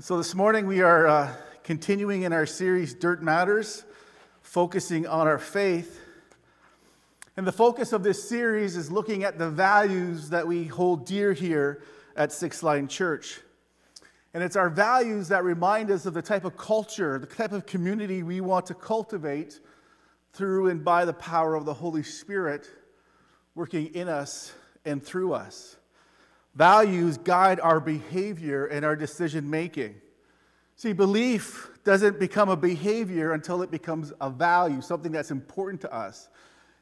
So, this morning we are uh, continuing in our series, Dirt Matters, focusing on our faith. And the focus of this series is looking at the values that we hold dear here at Six Line Church. And it's our values that remind us of the type of culture, the type of community we want to cultivate through and by the power of the Holy Spirit working in us and through us. Values guide our behavior and our decision making. See, belief doesn't become a behavior until it becomes a value, something that's important to us.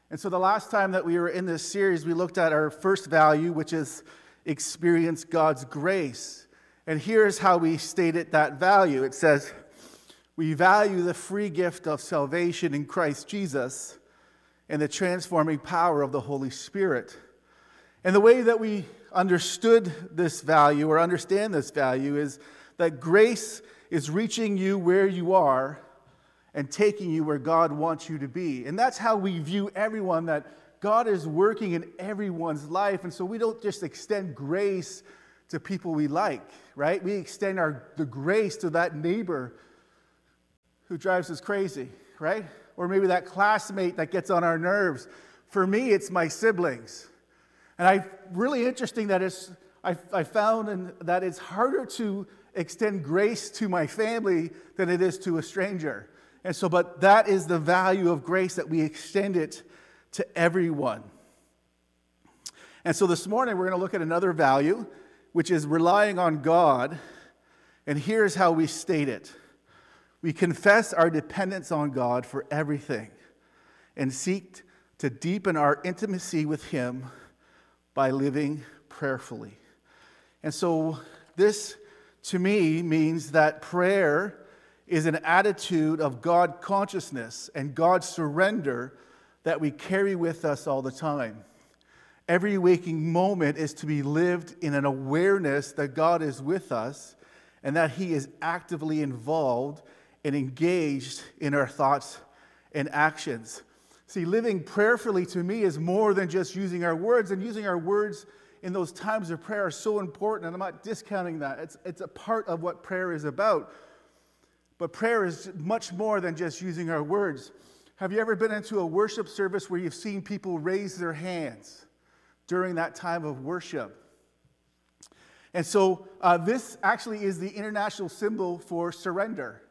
And so, the last time that we were in this series, we looked at our first value, which is experience God's grace. And here's how we stated that value it says, We value the free gift of salvation in Christ Jesus and the transforming power of the Holy Spirit. And the way that we understood this value or understand this value is that grace is reaching you where you are and taking you where God wants you to be. And that's how we view everyone that God is working in everyone's life. And so we don't just extend grace to people we like, right? We extend our, the grace to that neighbor who drives us crazy, right? Or maybe that classmate that gets on our nerves. For me, it's my siblings. And I really interesting that it's, I, I found in, that it's harder to extend grace to my family than it is to a stranger. And so, but that is the value of grace that we extend it to everyone. And so this morning we're going to look at another value, which is relying on God. And here's how we state it we confess our dependence on God for everything and seek to deepen our intimacy with Him by living prayerfully. And so, this to me means that prayer is an attitude of God consciousness and God surrender that we carry with us all the time. Every waking moment is to be lived in an awareness that God is with us and that He is actively involved and engaged in our thoughts and actions. See, living prayerfully to me is more than just using our words, and using our words in those times of prayer are so important, and I'm not discounting that. It's, it's a part of what prayer is about. But prayer is much more than just using our words. Have you ever been into a worship service where you've seen people raise their hands during that time of worship? And so, uh, this actually is the international symbol for surrender.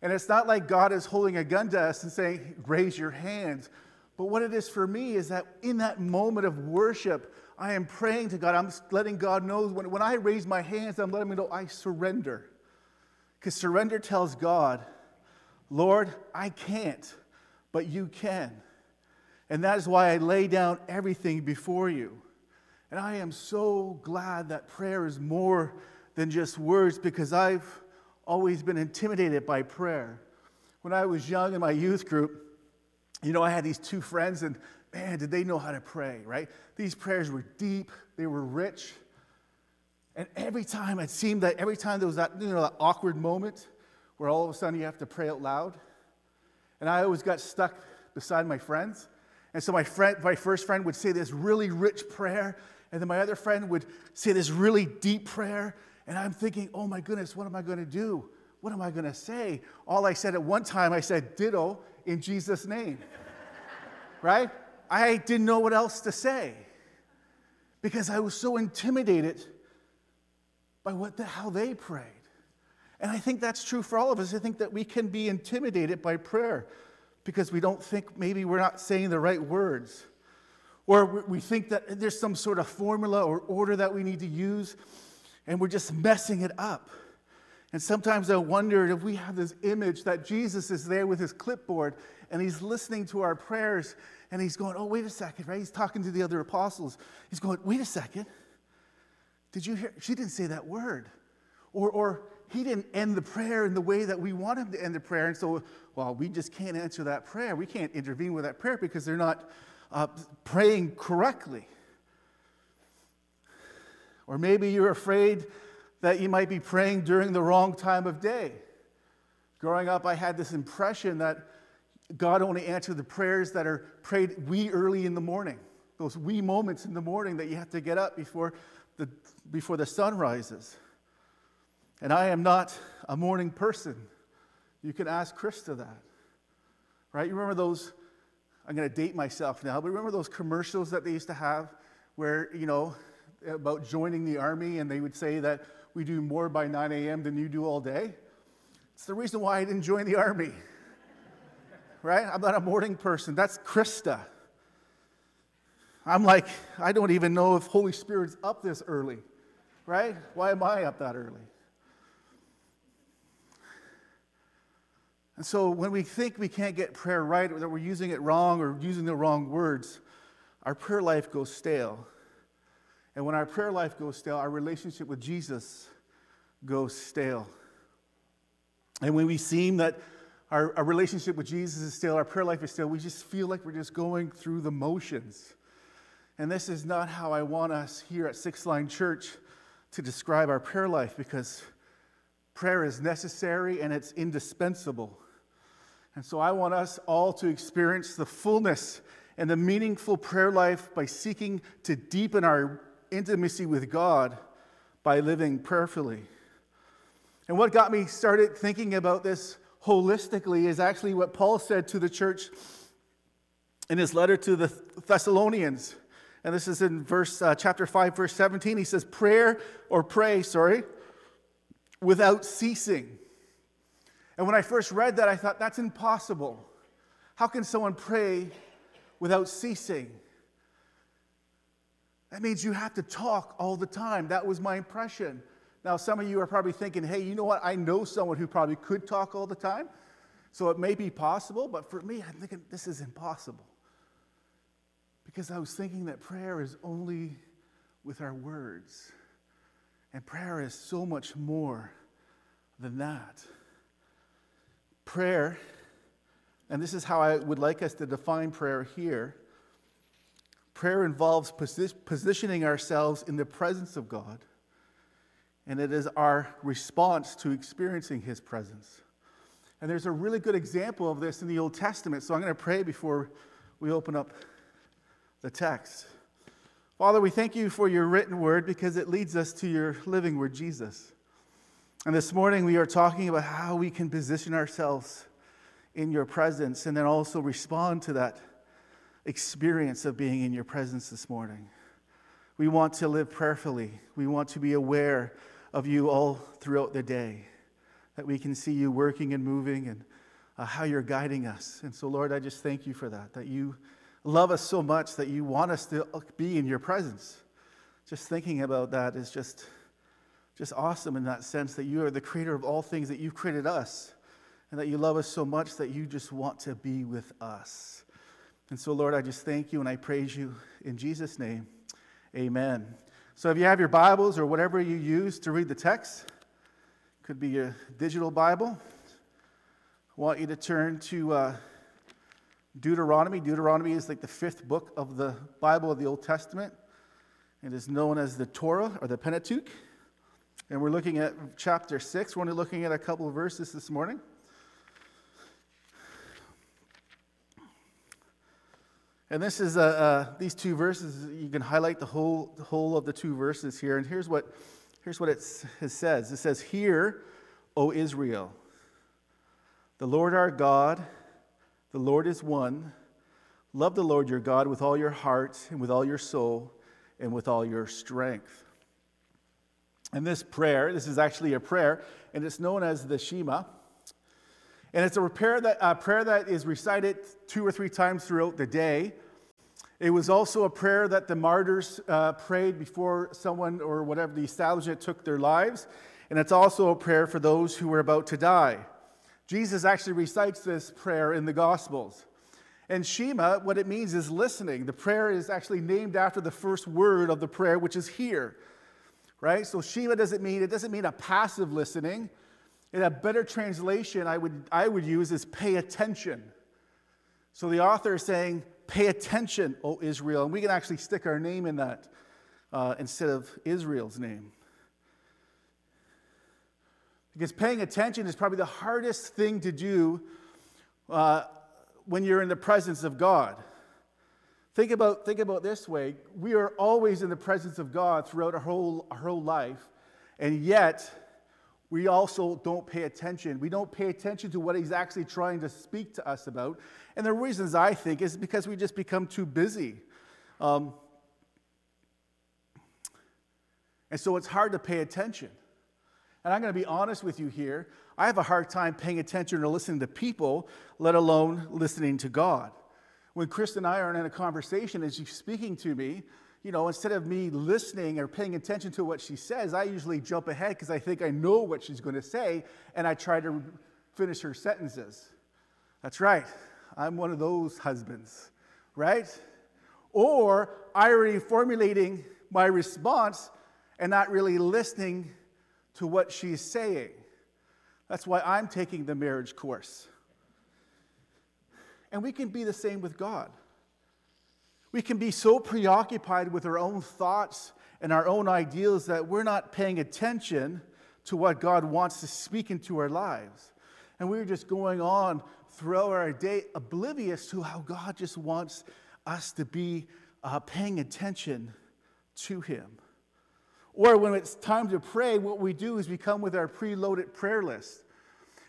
And it's not like God is holding a gun to us and saying, raise your hands. But what it is for me is that in that moment of worship, I am praying to God. I'm letting God know when, when I raise my hands, I'm letting him know I surrender. Because surrender tells God, Lord, I can't, but you can. And that is why I lay down everything before you. And I am so glad that prayer is more than just words because I've always been intimidated by prayer. When I was young in my youth group, you know, I had these two friends, and man, did they know how to pray, right? These prayers were deep, they were rich. And every time it seemed that every time there was that, you know, that awkward moment where all of a sudden you have to pray out loud. And I always got stuck beside my friends. And so my friend, my first friend would say this really rich prayer, and then my other friend would say this really deep prayer. And I'm thinking, oh my goodness, what am I going to do? What am I going to say? All I said at one time, I said, ditto in Jesus' name. right? I didn't know what else to say because I was so intimidated by what the, how they prayed. And I think that's true for all of us. I think that we can be intimidated by prayer because we don't think maybe we're not saying the right words. Or we think that there's some sort of formula or order that we need to use, and we're just messing it up. And sometimes I wonder if we have this image that Jesus is there with his clipboard and he's listening to our prayers and he's going, Oh, wait a second, right? He's talking to the other apostles. He's going, Wait a second. Did you hear? She didn't say that word. Or, or he didn't end the prayer in the way that we want him to end the prayer. And so, well, we just can't answer that prayer. We can't intervene with that prayer because they're not uh, praying correctly. Or maybe you're afraid that you might be praying during the wrong time of day. Growing up, I had this impression that God only answered the prayers that are prayed wee early in the morning, those wee moments in the morning that you have to get up before the, before the sun rises. And I am not a morning person, you can ask Krista that. Right? You remember those, I'm going to date myself now, but remember those commercials that they used to have where, you know, about joining the army and they would say that we do more by 9 a.m. than you do all day? It's the reason why I didn't join the army. right? I'm not a morning person. That's Krista. I'm like, I don't even know if Holy Spirit's up this early, right? Why am I up that early? And so when we think we can't get prayer right, or that we're using it wrong, or using the wrong words, our prayer life goes stale. And when our prayer life goes stale, our relationship with Jesus goes stale. And when we seem that our, our relationship with Jesus is stale, our prayer life is stale, we just feel like we're just going through the motions. And this is not how I want us here at Six Line Church to describe our prayer life because prayer is necessary and it's indispensable. And so I want us all to experience the fullness and the meaningful prayer life by seeking to deepen our intimacy with God by living prayerfully. And what got me started thinking about this holistically is actually what Paul said to the church in his letter to the Thessalonians. And this is in verse uh, chapter 5 verse 17 he says prayer or pray sorry without ceasing. And when i first read that i thought that's impossible. How can someone pray without ceasing that means you have to talk all the time. That was my impression. Now some of you are probably thinking hey you know what? I know someone who probably could talk all the time. So it may be possible but for me i'm thinking this is impossible. Because I was thinking that prayer is only with our words. And prayer is so much more than that. Prayer, and this is how I would like us to define prayer here prayer involves positioning ourselves in the presence of God, and it is our response to experiencing His presence. And there's a really good example of this in the Old Testament, so I'm going to pray before we open up the text. Father, we thank you for your written word because it leads us to your living word, Jesus. And this morning we are talking about how we can position ourselves in your presence and then also respond to that experience of being in your presence this morning. We want to live prayerfully. We want to be aware of you all throughout the day, that we can see you working and moving and uh, how you're guiding us. And so, Lord, I just thank you for that, that you love us so much that you want us to be in your presence. Just thinking about that is just, just awesome in that sense that you are the creator of all things, that you've created us, and that you love us so much that you just want to be with us. And so, Lord, I just thank you and I praise you in Jesus' name. Amen. So, if you have your Bibles or whatever you use to read the text, could be your digital Bible. I want you to turn to uh, Deuteronomy. Deuteronomy is like the fifth book of the Bible of the Old Testament. It is known as the Torah or the Pentateuch. And we're looking at chapter 6. We're only looking at a couple of verses this morning. And this is uh, uh, these two verses. You can highlight the whole, the whole of the two verses here. And here's what, here's what it says. It says, "Hear, O Israel, the Lord our God the Lord is one. Love the Lord your God with all your heart and with all your soul and with all your strength. And this prayer, this is actually a prayer, and it's known as the Shema. And it's a prayer that, a prayer that is recited two or three times throughout the day. It was also a prayer that the martyrs uh, prayed before someone or whatever the establishment took their lives. And it's also a prayer for those who were about to die. Jesus actually recites this prayer in the Gospels. And Shema, what it means is listening. The prayer is actually named after the first word of the prayer, which is hear. Right? So Shema doesn't mean, it doesn't mean a passive listening. In a better translation, I would, I would use is pay attention. So the author is saying, pay attention, O Israel. And we can actually stick our name in that uh, instead of Israel's name. Because paying attention is probably the hardest thing to do uh, when you're in the presence of God. Think about, think about this way we are always in the presence of God throughout our whole, our whole life, and yet we also don't pay attention. We don't pay attention to what he's actually trying to speak to us about. And the reasons I think is because we just become too busy. Um, and so it's hard to pay attention. And I'm going to be honest with you here. I have a hard time paying attention or listening to people, let alone listening to God. When Chris and I are in a conversation and she's speaking to me, you know, instead of me listening or paying attention to what she says, I usually jump ahead because I think I know what she's going to say and I try to finish her sentences. That's right. I'm one of those husbands, right? Or I already formulating my response and not really listening to what she's saying. That's why I'm taking the marriage course. And we can be the same with God. We can be so preoccupied with our own thoughts and our own ideals that we're not paying attention to what God wants to speak into our lives. And we're just going on throughout our day oblivious to how God just wants us to be uh, paying attention to Him. Or when it's time to pray, what we do is we come with our preloaded prayer list.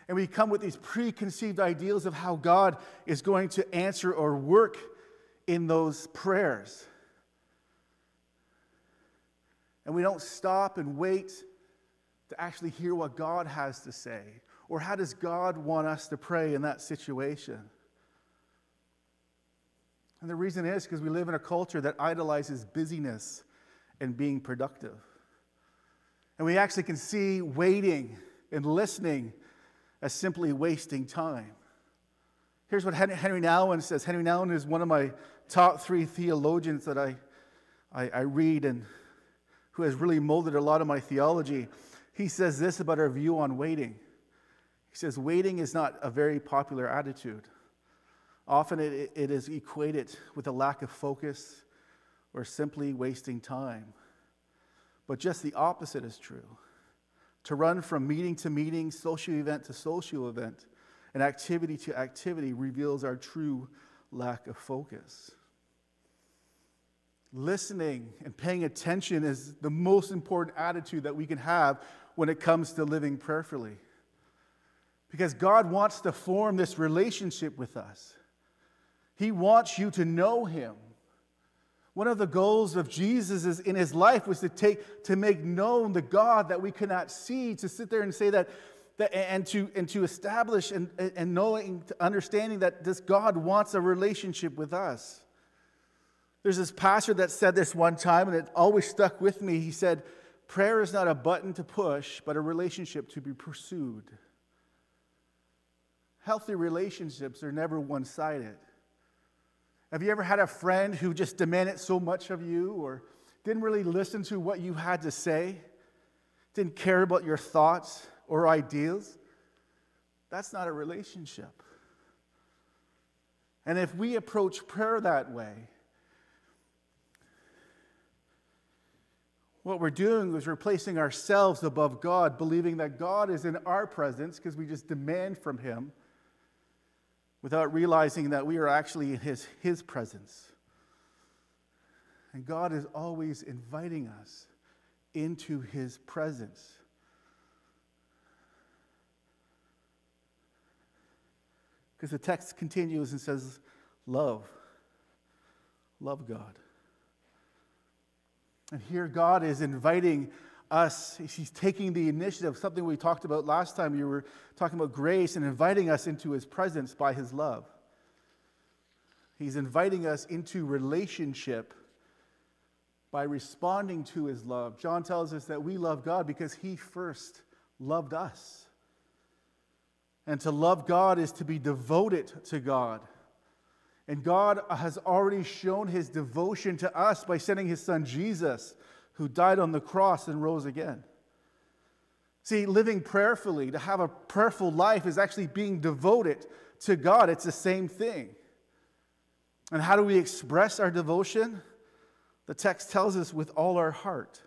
And we come with these preconceived ideals of how God is going to answer or work in those prayers. And we don't stop and wait to actually hear what God has to say or how does God want us to pray in that situation. And the reason is because we live in a culture that idolizes busyness and being productive. And we actually can see waiting and listening as simply wasting time. Here's what Henri Nouwen says. Henri Nouwen is one of my top three theologians that I, I, I read and who has really molded a lot of my theology. He says this about our view on waiting. He says, Waiting is not a very popular attitude. Often it, it is equated with a lack of focus or simply wasting time. But just the opposite is true. To run from meeting to meeting, social event to social event, and activity to activity reveals our true lack of focus. Listening and paying attention is the most important attitude that we can have when it comes to living prayerfully. Because God wants to form this relationship with us. He wants you to know Him. One of the goals of Jesus in his life was to take to make known the God that we cannot see, to sit there and say that, and to and to establish and, and knowing, understanding that this God wants a relationship with us. There's this pastor that said this one time, and it always stuck with me. He said, Prayer is not a button to push, but a relationship to be pursued. Healthy relationships are never one sided. Have you ever had a friend who just demanded so much of you or didn't really listen to what you had to say, didn't care about your thoughts or ideals? That's not a relationship. And if we approach prayer that way, what we're doing is replacing ourselves above God, believing that God is in our presence because we just demand from Him without realizing that we are actually in his, his presence. And God is always inviting us into his presence. Because the text continues and says, Love. Love God. And here God is inviting us, he's taking the initiative, something we talked about last time. You were talking about grace and inviting us into his presence by his love. He's inviting us into relationship by responding to his love. John tells us that we love God because he first loved us. And to love God is to be devoted to God. And God has already shown his devotion to us by sending his son Jesus who died on the cross and rose again. See, living prayerfully, to have a prayerful life, is actually being devoted to God. It's the same thing. And how do we express our devotion? The text tells us with all our heart.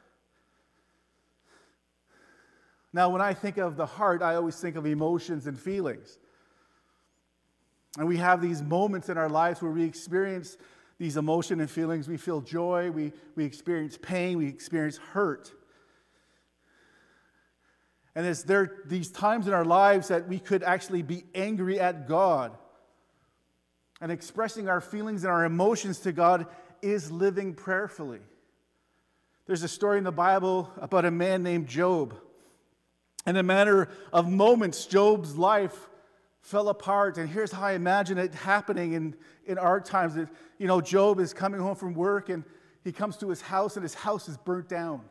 Now, when I think of the heart, I always think of emotions and feelings. And we have these moments in our lives where we experience these emotion and feelings. We feel joy, we, we experience pain, we experience hurt. And it's there these times in our lives that we could actually be angry at God? And expressing our feelings and our emotions to God is living prayerfully. There's a story in the Bible about a man named Job. In a matter of moments, Job's life fell apart. And here's how I imagine it happening in, in our times. That, you know, Job is coming home from work and he comes to his house and his house is burnt down.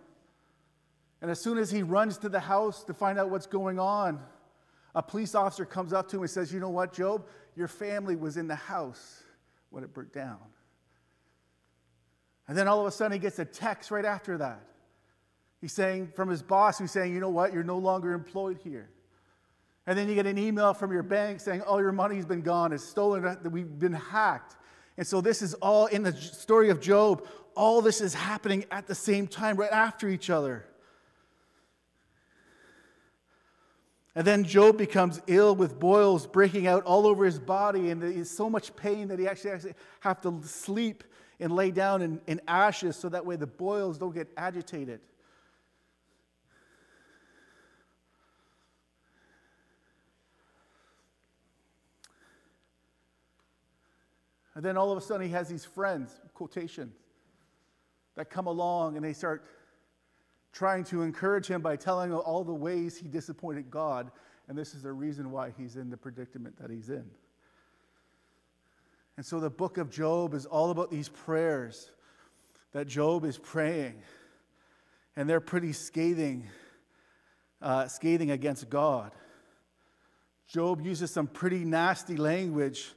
And as soon as he runs to the house to find out what's going on, a police officer comes up to him and says, You know what, Job? Your family was in the house when it burnt down. And then all of a sudden he gets a text right after that. He's saying from his boss, who's saying, You know what? You're no longer employed here. And then you get an email from your bank saying, all your money's been gone, it's stolen, we've been hacked. And so this is all in the story of Job. All this is happening at the same time, right after each other. And then Job becomes ill with boils breaking out all over his body, and there's so much pain that he actually, actually have to sleep and lay down in, in ashes so that way the boils don't get agitated. And then all of a sudden, he has these friends, quotations, that come along and they start trying to encourage him by telling him all the ways he disappointed God. And this is the reason why he's in the predicament that he's in. And so the book of Job is all about these prayers that Job is praying. And they're pretty scathing, uh, scathing against God. Job uses some pretty nasty language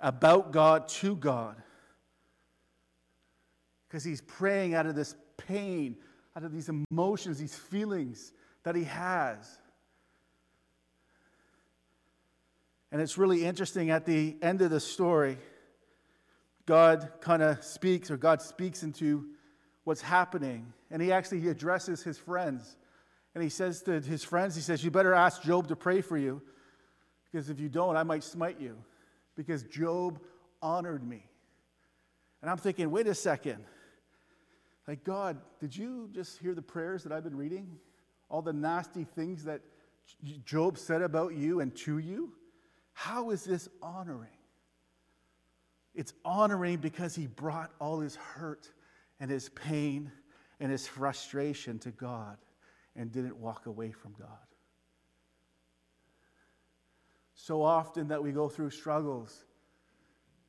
about God to God. Because he's praying out of this pain, out of these emotions, these feelings that he has. And it's really interesting at the end of the story, God kind of speaks, or God speaks into what's happening. And he actually he addresses his friends. And he says to his friends, he says, You better ask Job to pray for you, because if you don't, I might smite you because Job honored me. And I'm thinking, wait a second. Like, God, did you just hear the prayers that I've been reading? All the nasty things that Job said about you and to you? How is this honoring? It's honoring because he brought all his hurt and his pain and his frustration to God and didn't walk away from God so often that we go through struggles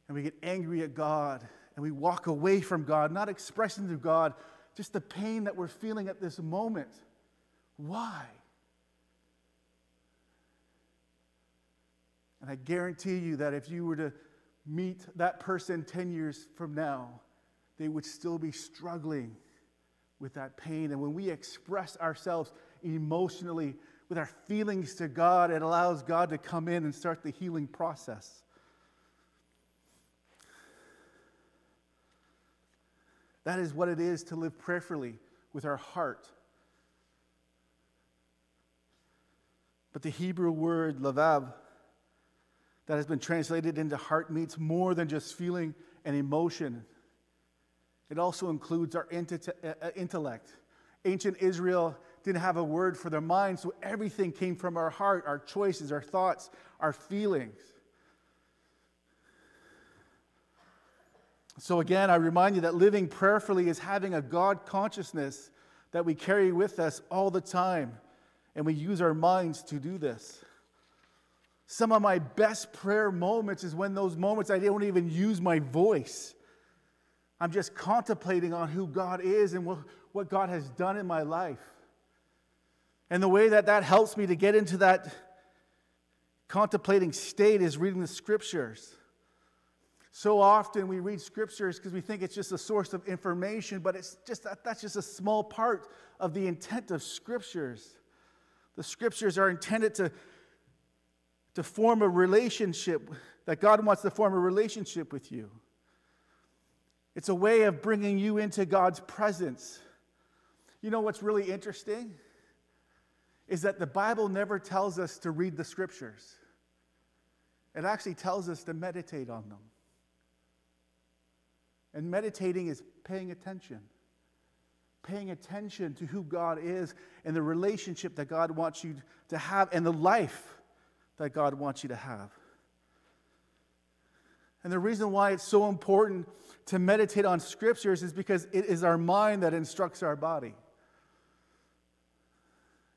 and we get angry at God and we walk away from God, not expressing to God just the pain that we're feeling at this moment. Why? And I guarantee you that if you were to meet that person 10 years from now, they would still be struggling with that pain. And when we express ourselves emotionally, with our feelings to God, it allows God to come in and start the healing process. That is what it is to live prayerfully with our heart. But the Hebrew word lavav that has been translated into heart means more than just feeling and emotion. It also includes our uh, intellect. Ancient Israel didn't have a word for their mind, so everything came from our heart, our choices, our thoughts, our feelings. So, again, I remind you that living prayerfully is having a God consciousness that we carry with us all the time, and we use our minds to do this. Some of my best prayer moments is when those moments I don't even use my voice. I'm just contemplating on who God is and what, what God has done in my life. And the way that that helps me to get into that contemplating state is reading the scriptures. So often we read scriptures because we think it's just a source of information, but it's just that, that's just a small part of the intent of scriptures. The scriptures are intended to, to form a relationship, that God wants to form a relationship with you. It's a way of bringing you into God's presence. You know what's really interesting? Is that the Bible never tells us to read the scriptures, it actually tells us to meditate on them. And meditating is paying attention. paying attention to who God is and the relationship that God wants you to have and the life that God wants you to have. And the reason why it's so important to meditate on scriptures is because it is our mind that instructs our body.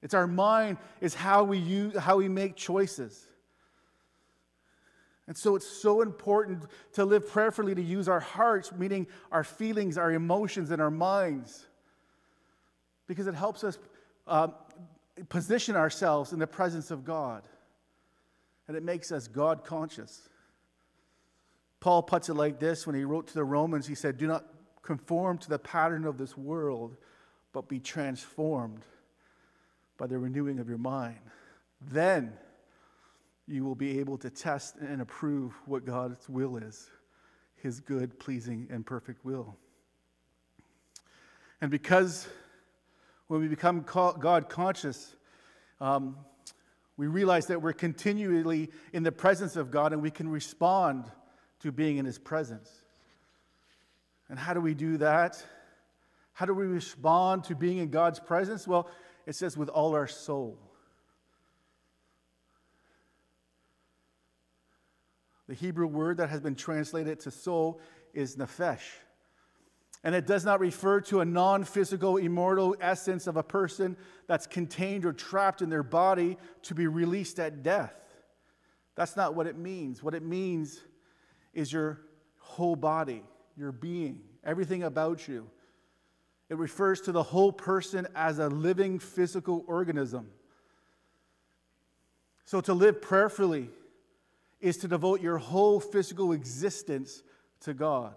It's our mind is how we use, how we make choices. And so it's so important to live prayerfully, to use our hearts, meaning our feelings, our emotions, and our minds, because it helps us uh, position ourselves in the presence of God. And it makes us God conscious. Paul puts it like this when he wrote to the Romans he said, Do not conform to the pattern of this world, but be transformed by the renewing of your mind. Then you will be able to test and approve what God's will is his good, pleasing, and perfect will. And because when we become God conscious, um, we realize that we're continually in the presence of God and we can respond to being in his presence. And how do we do that? How do we respond to being in God's presence? Well, it says with all our soul. The Hebrew word that has been translated to soul is nephesh. And it does not refer to a non physical, immortal essence of a person that's contained or trapped in their body to be released at death. That's not what it means. What it means is your whole body, your being, everything about you. It refers to the whole person as a living physical organism. So to live prayerfully is to devote your whole physical existence to God.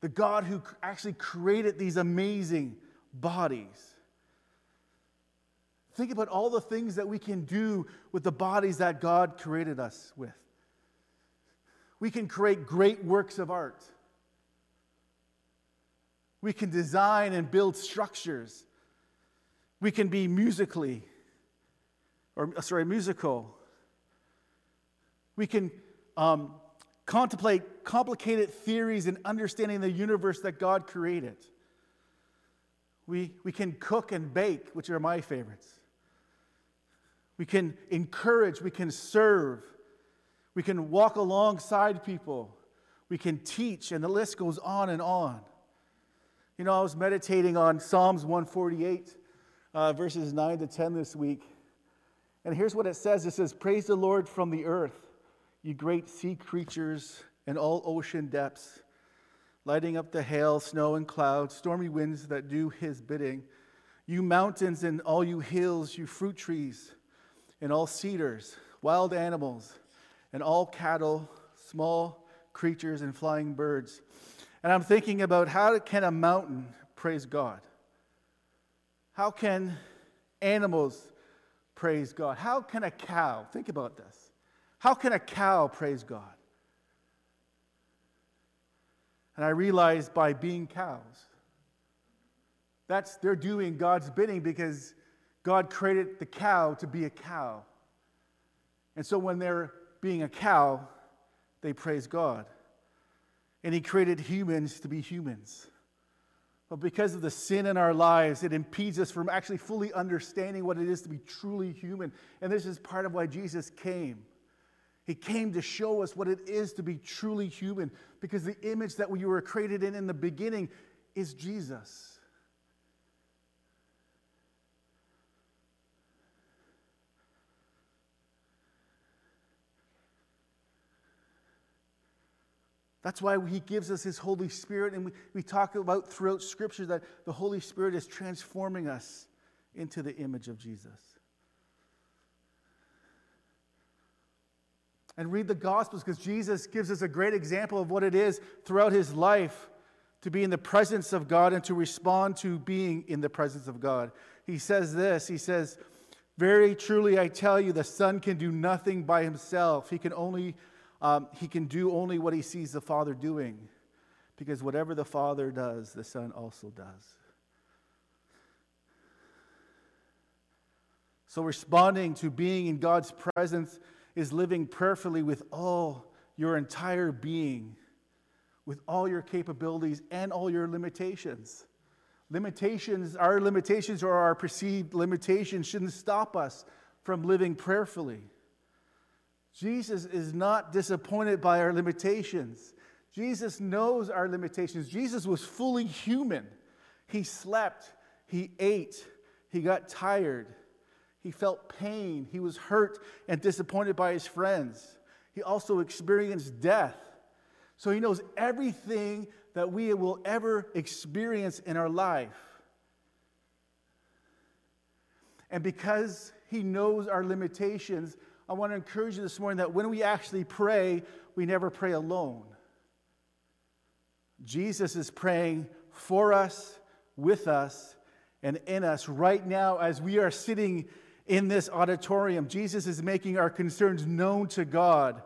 The God who actually created these amazing bodies. Think about all the things that we can do with the bodies that God created us with. We can create great works of art. We can design and build structures. We can be musically, or sorry, musical. We can um, contemplate complicated theories and understanding the universe that God created. We, we can cook and bake, which are my favorites. We can encourage, we can serve, we can walk alongside people, we can teach, and the list goes on and on. You know, I was meditating on Psalms 148, uh, verses 9 to 10 this week. And here's what it says it says, Praise the Lord from the earth, you great sea creatures and all ocean depths, lighting up the hail, snow, and clouds, stormy winds that do his bidding. You mountains and all you hills, you fruit trees and all cedars, wild animals and all cattle, small creatures, and flying birds. And I'm thinking about how can a mountain praise God? How can animals praise God? How can a cow, think about this, how can a cow praise God? And I realized by being cows. That's they're doing God's bidding because God created the cow to be a cow. And so when they're being a cow, they praise God. And He created humans to be humans. But because of the sin in our lives, it impedes us from actually fully understanding what it is to be truly human. And this is part of why Jesus came. He came to show us what it is to be truly human because the image that we were created in in the beginning is Jesus. That's why he gives us his Holy Spirit. And we, we talk about throughout Scripture that the Holy Spirit is transforming us into the image of Jesus. And read the Gospels because Jesus gives us a great example of what it is throughout his life to be in the presence of God and to respond to being in the presence of God. He says this He says, Very truly I tell you, the Son can do nothing by himself. He can only um, he can do only what he sees the Father doing, because whatever the Father does, the Son also does. So, responding to being in God's presence is living prayerfully with all your entire being, with all your capabilities and all your limitations. Limitations, our limitations or our perceived limitations shouldn't stop us from living prayerfully. Jesus is not disappointed by our limitations. Jesus knows our limitations. Jesus was fully human. He slept, he ate, he got tired, he felt pain, he was hurt and disappointed by his friends. He also experienced death. So he knows everything that we will ever experience in our life. And because he knows our limitations, I want to encourage you this morning that when we actually pray, we never pray alone. Jesus is praying for us, with us, and in us right now as we are sitting in this auditorium. Jesus is making our concerns known to God,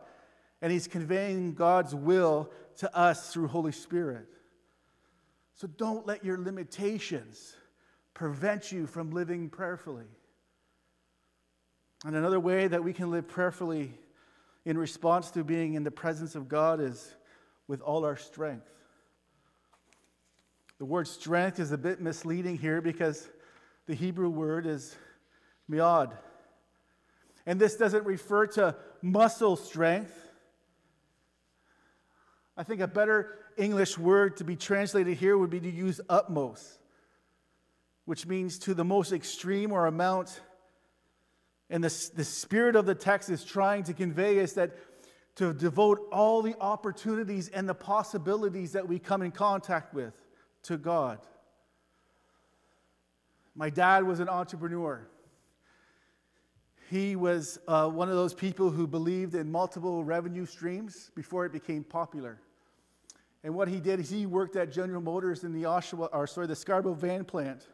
and He's conveying God's will to us through Holy Spirit. So don't let your limitations prevent you from living prayerfully. And another way that we can live prayerfully in response to being in the presence of God is with all our strength. The word strength is a bit misleading here because the Hebrew word is miad. And this doesn't refer to muscle strength. I think a better English word to be translated here would be to use utmost, which means to the most extreme or amount. And the, the spirit of the text is trying to convey is that to devote all the opportunities and the possibilities that we come in contact with to God. My dad was an entrepreneur. He was uh, one of those people who believed in multiple revenue streams before it became popular. And what he did is he worked at General Motors in the Oshawa, or sorry, the Scarborough van plant.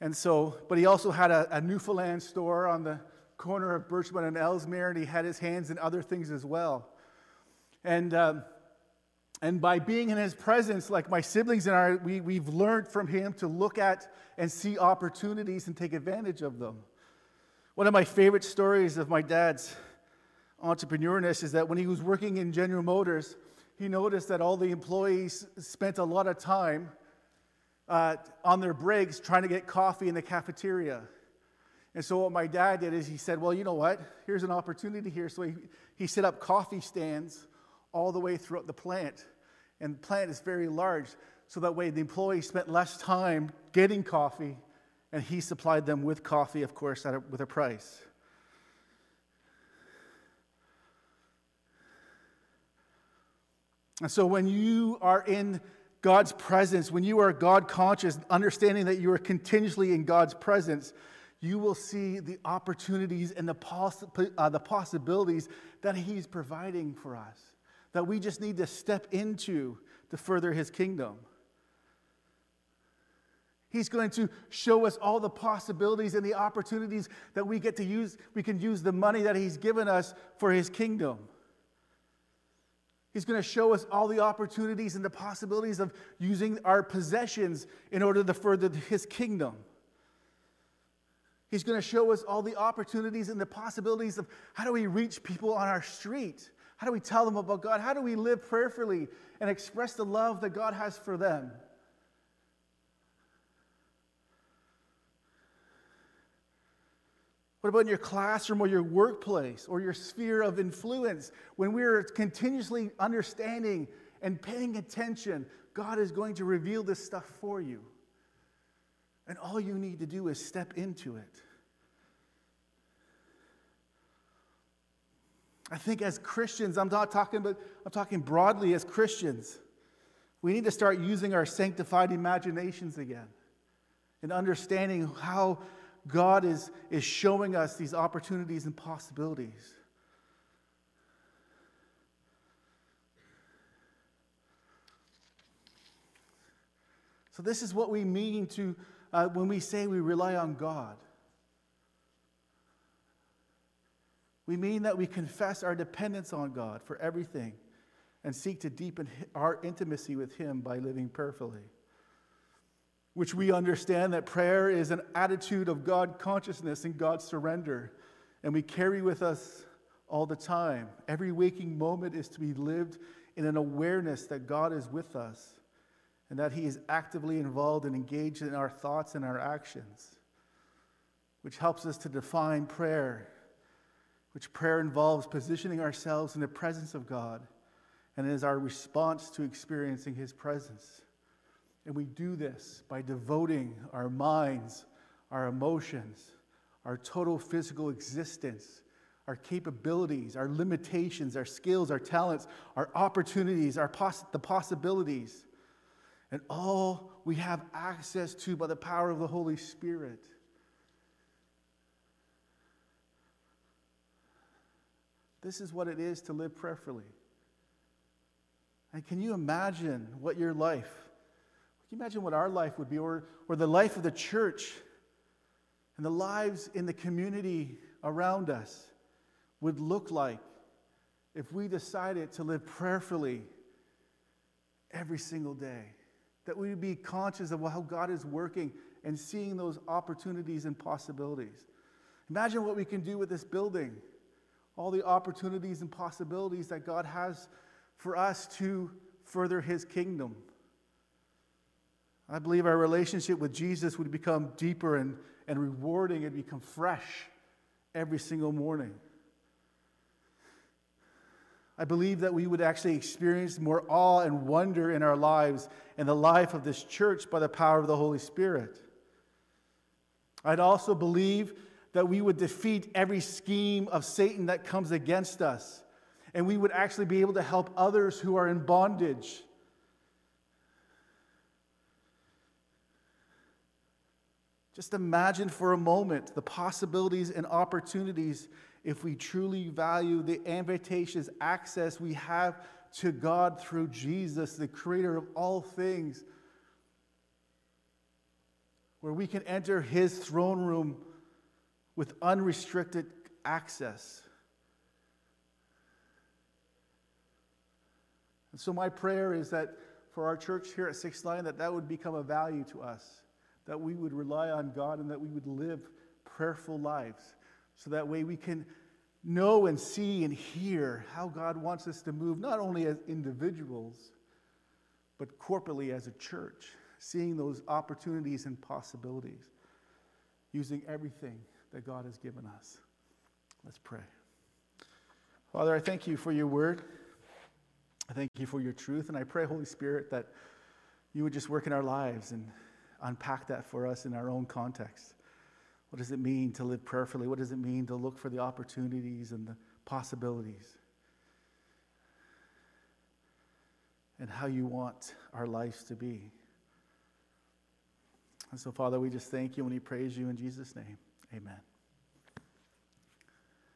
And so, but he also had a, a Newfoundland store on the corner of Birchmount and Ellesmere, and he had his hands in other things as well. And um, and by being in his presence, like my siblings and I, we, we've learned from him to look at and see opportunities and take advantage of them. One of my favorite stories of my dad's entrepreneurness is that when he was working in General Motors, he noticed that all the employees spent a lot of time uh, on their breaks trying to get coffee in the cafeteria. And so what my dad did is he said, well, you know what? Here's an opportunity here. So he, he set up coffee stands all the way throughout the plant. And the plant is very large. So that way the employees spent less time getting coffee and he supplied them with coffee, of course, a, with a price. And so when you are in God's presence, when you are God conscious, understanding that you are continuously in God's presence, you will see the opportunities and the, poss- uh, the possibilities that He's providing for us, that we just need to step into to further His kingdom. He's going to show us all the possibilities and the opportunities that we get to use. We can use the money that He's given us for His kingdom. He's going to show us all the opportunities and the possibilities of using our possessions in order to further His kingdom. He's going to show us all the opportunities and the possibilities of how do we reach people on our street? How do we tell them about God? How do we live prayerfully and express the love that God has for them? What about in your classroom or your workplace or your sphere of influence? When we're continuously understanding and paying attention, God is going to reveal this stuff for you. And all you need to do is step into it. I think as Christians, I'm not talking about, I'm talking broadly as Christians, we need to start using our sanctified imaginations again and understanding how God is, is showing us these opportunities and possibilities. So, this is what we mean to, uh, when we say we rely on God. We mean that we confess our dependence on God for everything and seek to deepen our intimacy with Him by living prayerfully which we understand that prayer is an attitude of God consciousness and God surrender. And we carry with us all the time. Every waking moment is to be lived in an awareness that God is with us and that He is actively involved and engaged in our thoughts and our actions, which helps us to define prayer, which prayer involves positioning ourselves in the presence of God and is our response to experiencing His presence. And we do this by devoting our minds, our emotions, our total physical existence, our capabilities, our limitations, our skills, our talents, our opportunities, our poss- the possibilities, and all we have access to by the power of the Holy Spirit. This is what it is to live prayerfully. And can you imagine what your life, can you imagine what our life would be, or, or the life of the church and the lives in the community around us would look like if we decided to live prayerfully every single day? That we would be conscious of how God is working and seeing those opportunities and possibilities. Imagine what we can do with this building, all the opportunities and possibilities that God has for us to further his kingdom. I believe our relationship with Jesus would become deeper and, and rewarding and become fresh every single morning. I believe that we would actually experience more awe and wonder in our lives and the life of this church by the power of the Holy Spirit. I'd also believe that we would defeat every scheme of Satan that comes against us and we would actually be able to help others who are in bondage. Just imagine for a moment the possibilities and opportunities if we truly value the invitations, access we have to God through Jesus, the creator of all things, where we can enter his throne room with unrestricted access. And so my prayer is that for our church here at Six Line, that that would become a value to us, that we would rely on God and that we would live prayerful lives. So that way we can know and see and hear how God wants us to move, not only as individuals, but corporately as a church, seeing those opportunities and possibilities, using everything that God has given us. Let's pray. Father, I thank you for your word. I thank you for your truth, and I pray, Holy Spirit, that you would just work in our lives and unpack that for us in our own context. What does it mean to live prayerfully? What does it mean to look for the opportunities and the possibilities? And how you want our lives to be. And so, Father, we just thank you and we praise you in Jesus' name. Amen.